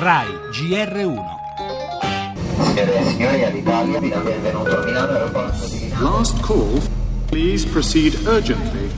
RAI GR1 Signore e signori, all'Italia benvenuto a Milano Aeroporto di. Last call. Please proceed urgently.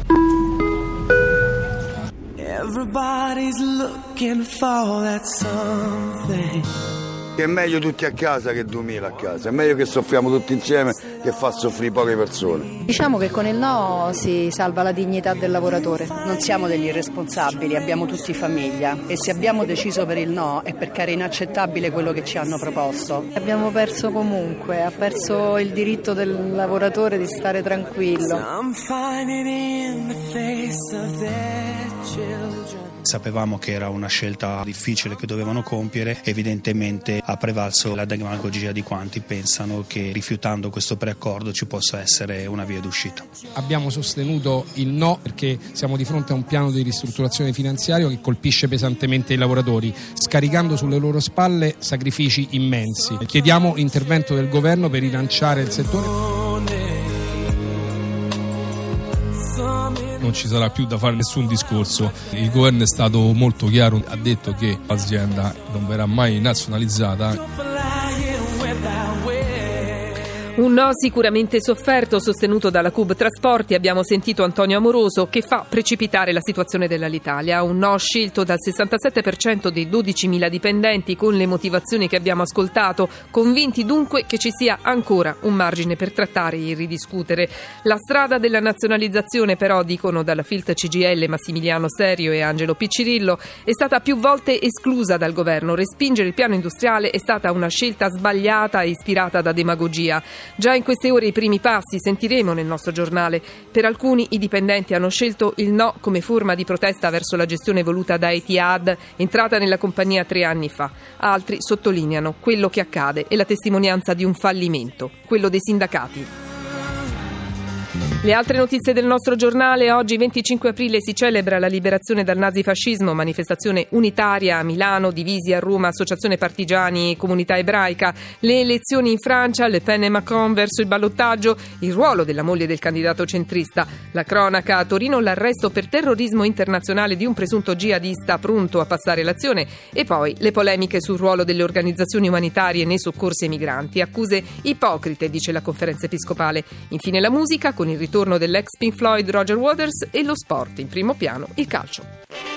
Everybody's looking for that something. Che è meglio tutti a casa che 2000 a casa, è meglio che soffriamo tutti insieme che fa soffrire poche persone. Diciamo che con il no si salva la dignità del lavoratore. Non siamo degli irresponsabili, abbiamo tutti famiglia e se abbiamo deciso per il no è perché era inaccettabile quello che ci hanno proposto. Abbiamo perso comunque, ha perso il diritto del lavoratore di stare tranquillo. Sapevamo che era una scelta difficile che dovevano compiere, evidentemente ha prevalso la demagogia di quanti pensano che rifiutando questo preaccordo ci possa essere una via d'uscita. Abbiamo sostenuto il no perché siamo di fronte a un piano di ristrutturazione finanziario che colpisce pesantemente i lavoratori, scaricando sulle loro spalle sacrifici immensi. Chiediamo l'intervento del governo per rilanciare il settore. Non ci sarà più da fare nessun discorso. Il governo è stato molto chiaro, ha detto che l'azienda non verrà mai nazionalizzata. Un no sicuramente sofferto, sostenuto dalla Cub Trasporti. Abbiamo sentito Antonio Amoroso che fa precipitare la situazione dell'Alitalia. Un no scelto dal 67% dei 12.000 dipendenti con le motivazioni che abbiamo ascoltato, convinti dunque che ci sia ancora un margine per trattare e ridiscutere. La strada della nazionalizzazione, però, dicono dalla Filt CGL Massimiliano Serio e Angelo Piccirillo, è stata più volte esclusa dal governo. Respingere il piano industriale è stata una scelta sbagliata e ispirata da demagogia. Già in queste ore i primi passi sentiremo nel nostro giornale. Per alcuni i dipendenti hanno scelto il no come forma di protesta verso la gestione voluta da Etihad, entrata nella compagnia tre anni fa. Altri sottolineano quello che accade è la testimonianza di un fallimento, quello dei sindacati. Le altre notizie del nostro giornale. Oggi 25 aprile si celebra la liberazione dal nazifascismo, manifestazione unitaria a Milano, divisi a Roma, associazione partigiani e comunità ebraica. Le elezioni in Francia, Le Pen e Macron verso il ballottaggio, il ruolo della moglie del candidato centrista. La cronaca a Torino, l'arresto per terrorismo internazionale di un presunto jihadista pronto a passare l'azione e poi le polemiche sul ruolo delle organizzazioni umanitarie nei soccorsi ai migranti. Accuse ipocrite, dice la conferenza episcopale. Infine la musica con il ritorno dell'ex Pink Floyd Roger Waters e lo sport, in primo piano il calcio.